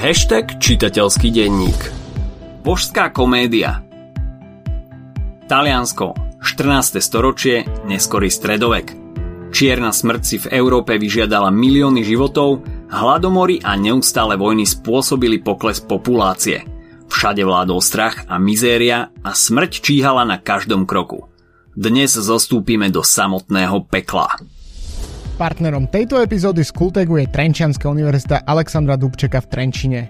Hashtag čitateľský denník Božská komédia Taliansko, 14. storočie, neskorý stredovek. Čierna smrť si v Európe vyžiadala milióny životov, hladomory a neustále vojny spôsobili pokles populácie. Všade vládol strach a mizéria a smrť číhala na každom kroku. Dnes zostúpime do samotného pekla. Partnerom tejto epizódy z Kultegu je Trenčianská univerzita Alexandra Dubčeka v Trenčine.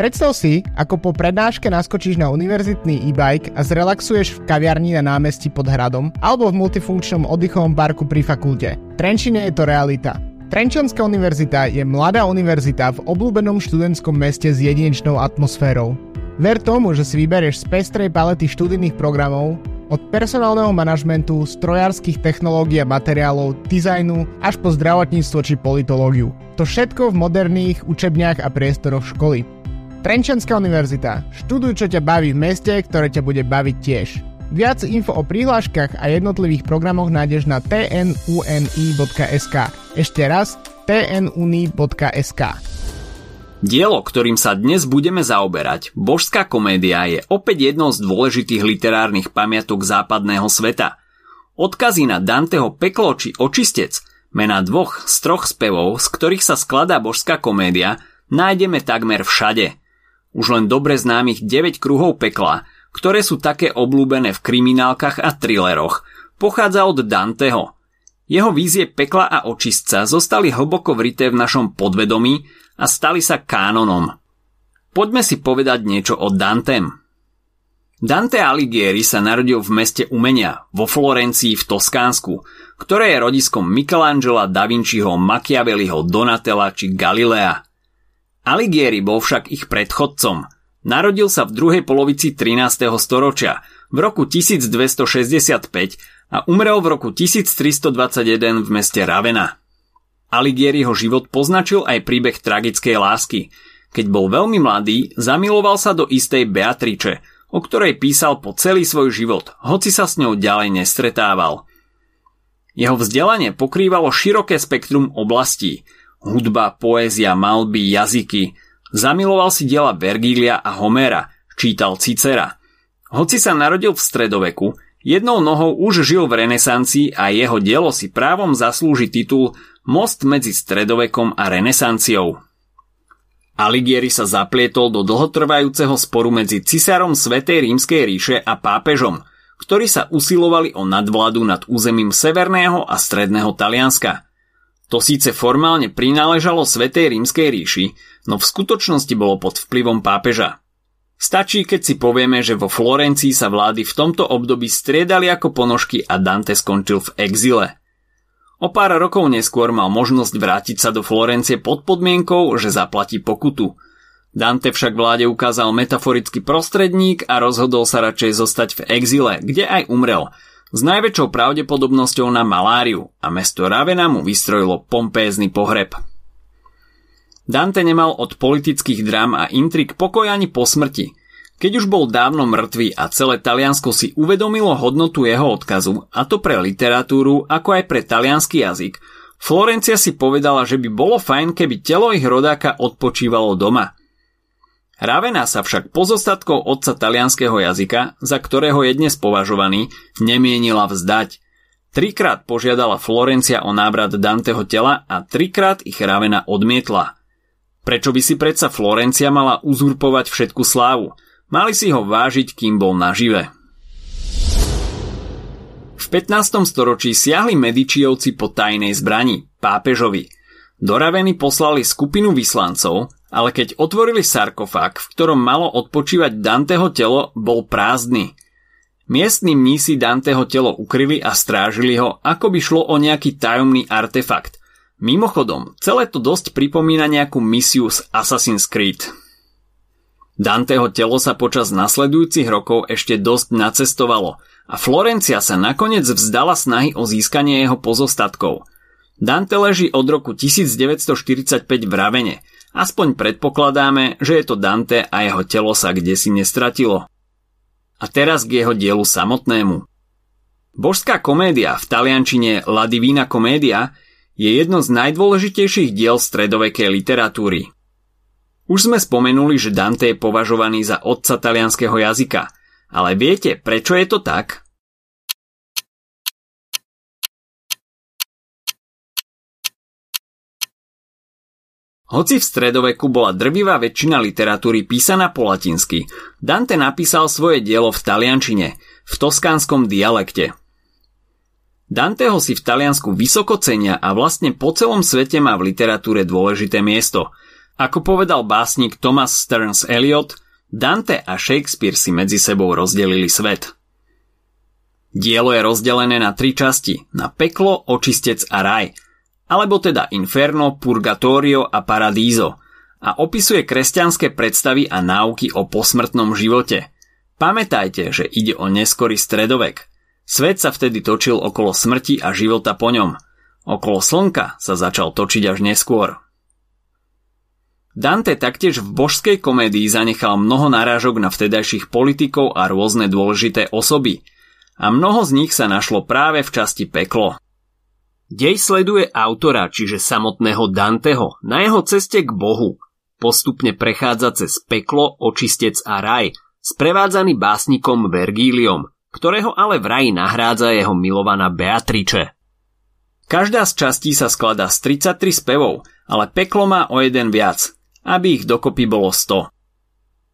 Predstav si, ako po prednáške naskočíš na univerzitný e-bike a zrelaxuješ v kaviarni na námestí pod hradom alebo v multifunkčnom oddychovom parku pri fakulte. V Trenčine je to realita. Trenčianská univerzita je mladá univerzita v obľúbenom študentskom meste s jedinečnou atmosférou. Ver tomu, že si vyberieš z pestrej palety študijných programov, od personálneho manažmentu, strojárskych technológií a materiálov, dizajnu až po zdravotníctvo či politológiu. To všetko v moderných učebniach a priestoroch školy. Trenčanská univerzita. Študuj, čo ťa baví v meste, ktoré ťa bude baviť tiež. Viac info o prihláškach a jednotlivých programoch nájdeš na tnuni.sk. Ešte raz tnuni.sk. Dielo, ktorým sa dnes budeme zaoberať, Božská komédia je opäť jednou z dôležitých literárnych pamiatok západného sveta. Odkazy na Danteho peklo či očistec, mena dvoch z troch spevov, z ktorých sa skladá Božská komédia, nájdeme takmer všade. Už len dobre známych 9 kruhov pekla, ktoré sú také oblúbené v kriminálkach a thrilleroch, pochádza od Danteho. Jeho vízie pekla a očistca zostali hlboko vrité v našom podvedomí a stali sa kánonom. Poďme si povedať niečo o Dantem. Dante Alighieri sa narodil v meste umenia, vo Florencii v Toskánsku, ktoré je rodiskom Michelangela, Da Vinciho, Machiavelliho, Donatella či Galilea. Alighieri bol však ich predchodcom. Narodil sa v druhej polovici 13. storočia, v roku 1265 a umrel v roku 1321 v meste Ravenna. Aligieriho život poznačil aj príbeh tragickej lásky. Keď bol veľmi mladý, zamiloval sa do istej Beatriče, o ktorej písal po celý svoj život, hoci sa s ňou ďalej nestretával. Jeho vzdelanie pokrývalo široké spektrum oblastí. Hudba, poézia, malby, jazyky. Zamiloval si diela Vergília a Homera, čítal Cicera. Hoci sa narodil v stredoveku, jednou nohou už žil v renesancii a jeho dielo si právom zaslúži titul Most medzi stredovekom a renesanciou. Alighieri sa zaplietol do dlhotrvajúceho sporu medzi cisárom Svetej rímskej ríše a pápežom, ktorí sa usilovali o nadvládu nad územím severného a stredného Talianska. To síce formálne prináležalo Svetej rímskej ríši, no v skutočnosti bolo pod vplyvom pápeža. Stačí, keď si povieme, že vo Florencii sa vlády v tomto období striedali ako ponožky a Dante skončil v exile – O pár rokov neskôr mal možnosť vrátiť sa do Florencie pod podmienkou, že zaplatí pokutu. Dante však vláde ukázal metaforický prostredník a rozhodol sa radšej zostať v exile, kde aj umrel, s najväčšou pravdepodobnosťou na maláriu a mesto Ravena mu vystrojilo pompézny pohreb. Dante nemal od politických drám a intrik pokoj ani po smrti – keď už bol dávno mŕtvý a celé Taliansko si uvedomilo hodnotu jeho odkazu, a to pre literatúru, ako aj pre talianský jazyk, Florencia si povedala, že by bolo fajn, keby telo ich rodáka odpočívalo doma. Ravena sa však pozostatkou otca talianského jazyka, za ktorého je dnes považovaný, nemienila vzdať. Trikrát požiadala Florencia o návrat Danteho tela a trikrát ich Ravena odmietla. Prečo by si predsa Florencia mala uzurpovať všetku slávu? Mali si ho vážiť, kým bol nažive. V 15. storočí siahli Medičiovci po tajnej zbrani, pápežovi. Do Raveny poslali skupinu vyslancov, ale keď otvorili sarkofág, v ktorom malo odpočívať Danteho telo, bol prázdny. Miestni mnísi Danteho telo ukryli a strážili ho, ako by šlo o nejaký tajomný artefakt. Mimochodom, celé to dosť pripomína nejakú misiu z Assassin's Creed. Danteho telo sa počas nasledujúcich rokov ešte dosť nacestovalo a Florencia sa nakoniec vzdala snahy o získanie jeho pozostatkov. Dante leží od roku 1945 v Ravene. Aspoň predpokladáme, že je to Dante a jeho telo sa kde si nestratilo. A teraz k jeho dielu samotnému. Božská komédia v taliančine La Divina Comedia je jedno z najdôležitejších diel stredovekej literatúry. Už sme spomenuli, že Dante je považovaný za otca talianského jazyka. Ale viete, prečo je to tak? Hoci v stredoveku bola drvivá väčšina literatúry písaná po latinsky, Dante napísal svoje dielo v taliančine, v toskánskom dialekte. Danteho si v Taliansku vysoko cenia a vlastne po celom svete má v literatúre dôležité miesto – ako povedal básnik Thomas Stearns Eliot, Dante a Shakespeare si medzi sebou rozdelili svet. Dielo je rozdelené na tri časti, na peklo, očistec a raj, alebo teda inferno, purgatorio a paradízo a opisuje kresťanské predstavy a náuky o posmrtnom živote. Pamätajte, že ide o neskorý stredovek. Svet sa vtedy točil okolo smrti a života po ňom. Okolo slnka sa začal točiť až neskôr. Dante taktiež v božskej komédii zanechal mnoho narážok na vtedajších politikov a rôzne dôležité osoby. A mnoho z nich sa našlo práve v časti peklo. Dej sleduje autora, čiže samotného Danteho, na jeho ceste k Bohu. Postupne prechádza cez peklo, očistec a raj, sprevádzaný básnikom Vergíliom, ktorého ale v raji nahrádza jeho milovaná Beatrice. Každá z častí sa skladá z 33 spevov, ale peklo má o jeden viac, aby ich dokopy bolo 100.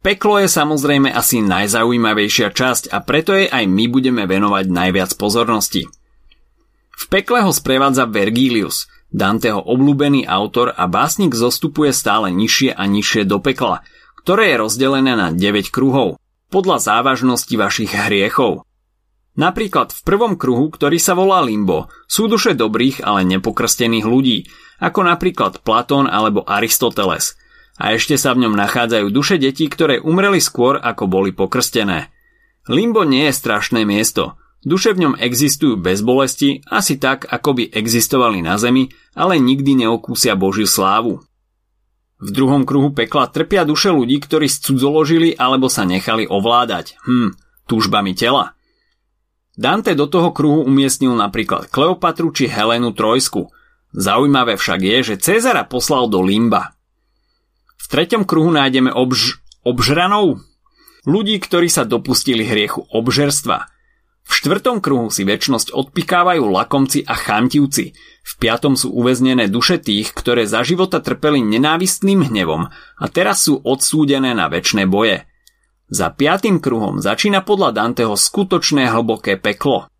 Peklo je samozrejme asi najzaujímavejšia časť a preto jej aj my budeme venovať najviac pozornosti. V pekle ho sprevádza Vergilius, Danteho obľúbený autor a básnik zostupuje stále nižšie a nižšie do pekla, ktoré je rozdelené na 9 kruhov, podľa závažnosti vašich hriechov. Napríklad v prvom kruhu, ktorý sa volá Limbo, sú duše dobrých, ale nepokrstených ľudí, ako napríklad Platón alebo Aristoteles – a ešte sa v ňom nachádzajú duše detí, ktoré umreli skôr, ako boli pokrstené. Limbo nie je strašné miesto. Duše v ňom existujú bez bolesti, asi tak, ako by existovali na zemi, ale nikdy neokúsia Božiu slávu. V druhom kruhu pekla trpia duše ľudí, ktorí scudzoložili alebo sa nechali ovládať. Hm, túžbami tela. Dante do toho kruhu umiestnil napríklad Kleopatru či Helenu Trojsku. Zaujímavé však je, že Cezara poslal do Limba treťom kruhu nájdeme obž, obžranov, ľudí, ktorí sa dopustili hriechu obžerstva. V štvrtom kruhu si väčnosť odpikávajú lakomci a chamtivci. V piatom sú uväznené duše tých, ktoré za života trpeli nenávistným hnevom a teraz sú odsúdené na väčšie boje. Za piatým kruhom začína podľa Danteho skutočné hlboké peklo.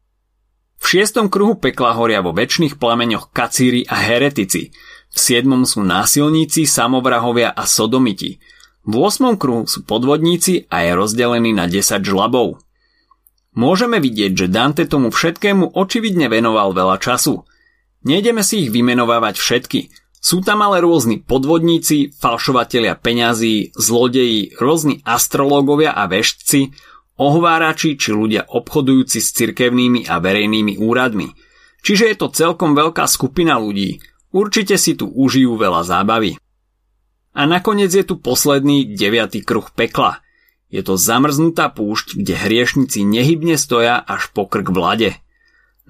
V šiestom kruhu pekla horia vo väčšných plameňoch kacíri a heretici – v siedmom sú násilníci, samovrahovia a sodomiti. V 8. kruhu sú podvodníci a je rozdelený na 10 žlabov. Môžeme vidieť, že Dante tomu všetkému očividne venoval veľa času. Nejdeme si ich vymenovávať všetky. Sú tam ale rôzni podvodníci, falšovatelia peňazí, zlodeji, rôzni astrológovia a veštci, ohvárači či ľudia obchodujúci s cirkevnými a verejnými úradmi. Čiže je to celkom veľká skupina ľudí, Určite si tu užijú veľa zábavy. A nakoniec je tu posledný deviatý kruh pekla. Je to zamrznutá púšť, kde hriešnici nehybne stoja až po krk vlade.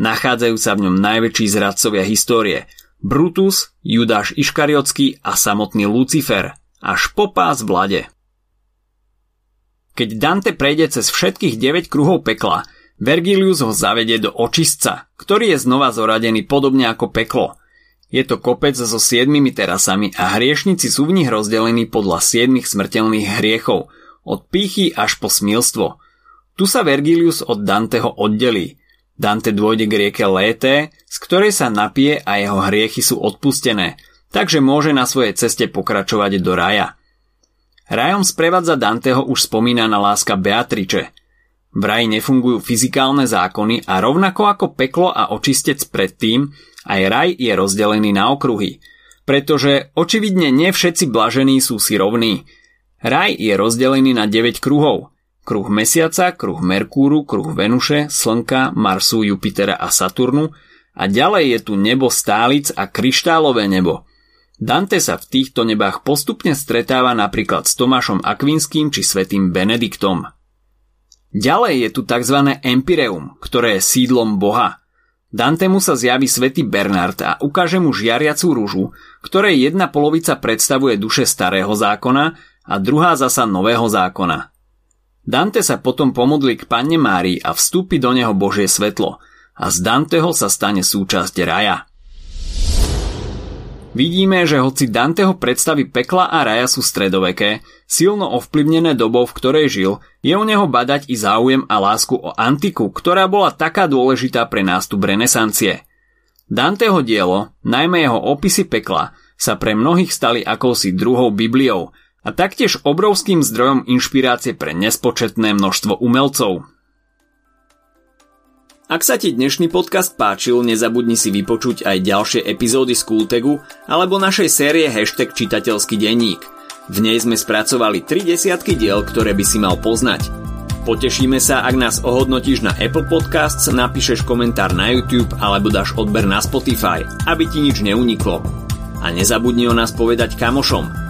Nachádzajú sa v ňom najväčší zradcovia histórie. Brutus, Judáš Iškariotský a samotný Lucifer. Až po pás vlade. Keď Dante prejde cez všetkých 9 kruhov pekla, Vergilius ho zavedie do očistca, ktorý je znova zoradený podobne ako peklo – je to kopec so siedmimi terasami a hriešnici sú v nich rozdelení podľa siedmých smrteľných hriechov, od pýchy až po smilstvo. Tu sa Vergilius od Danteho oddelí. Dante dôjde k rieke Lété, z ktorej sa napije a jeho hriechy sú odpustené, takže môže na svojej ceste pokračovať do raja. Rajom sprevádza Danteho už spomínaná láska Beatriče. V raji nefungujú fyzikálne zákony a rovnako ako peklo a očistec predtým, aj raj je rozdelený na okruhy, pretože očividne nie všetci blažení sú si rovní. Raj je rozdelený na 9 kruhov. Kruh Mesiaca, kruh Merkúru, kruh Venuše, Slnka, Marsu, Jupitera a Saturnu a ďalej je tu nebo stálic a kryštálové nebo. Dante sa v týchto nebách postupne stretáva napríklad s Tomášom Akvinským či svetým Benediktom. Ďalej je tu tzv. Empireum, ktoré je sídlom Boha – Dantemu sa zjaví svätý Bernard a ukáže mu žiariacu rúžu, ktorej jedna polovica predstavuje duše starého zákona a druhá zasa nového zákona. Dante sa potom pomodlí k Panne Márii a vstúpi do neho Božie svetlo a z Danteho sa stane súčasť raja. Vidíme, že hoci Danteho predstavy pekla a raja sú stredoveké, silno ovplyvnené dobou, v ktorej žil, je u neho badať i záujem a lásku o antiku, ktorá bola taká dôležitá pre nástup renesancie. Danteho dielo, najmä jeho opisy pekla, sa pre mnohých stali akousi druhou Bibliou a taktiež obrovským zdrojom inšpirácie pre nespočetné množstvo umelcov. Ak sa ti dnešný podcast páčil, nezabudni si vypočuť aj ďalšie epizódy z Kultegu alebo našej série Hashtag čitateľský denník. V nej sme spracovali 3 desiatky diel, ktoré by si mal poznať. Potešíme sa, ak nás ohodnotíš na Apple Podcasts, napíšeš komentár na YouTube alebo dáš odber na Spotify, aby ti nič neuniklo. A nezabudni o nás povedať kamošom.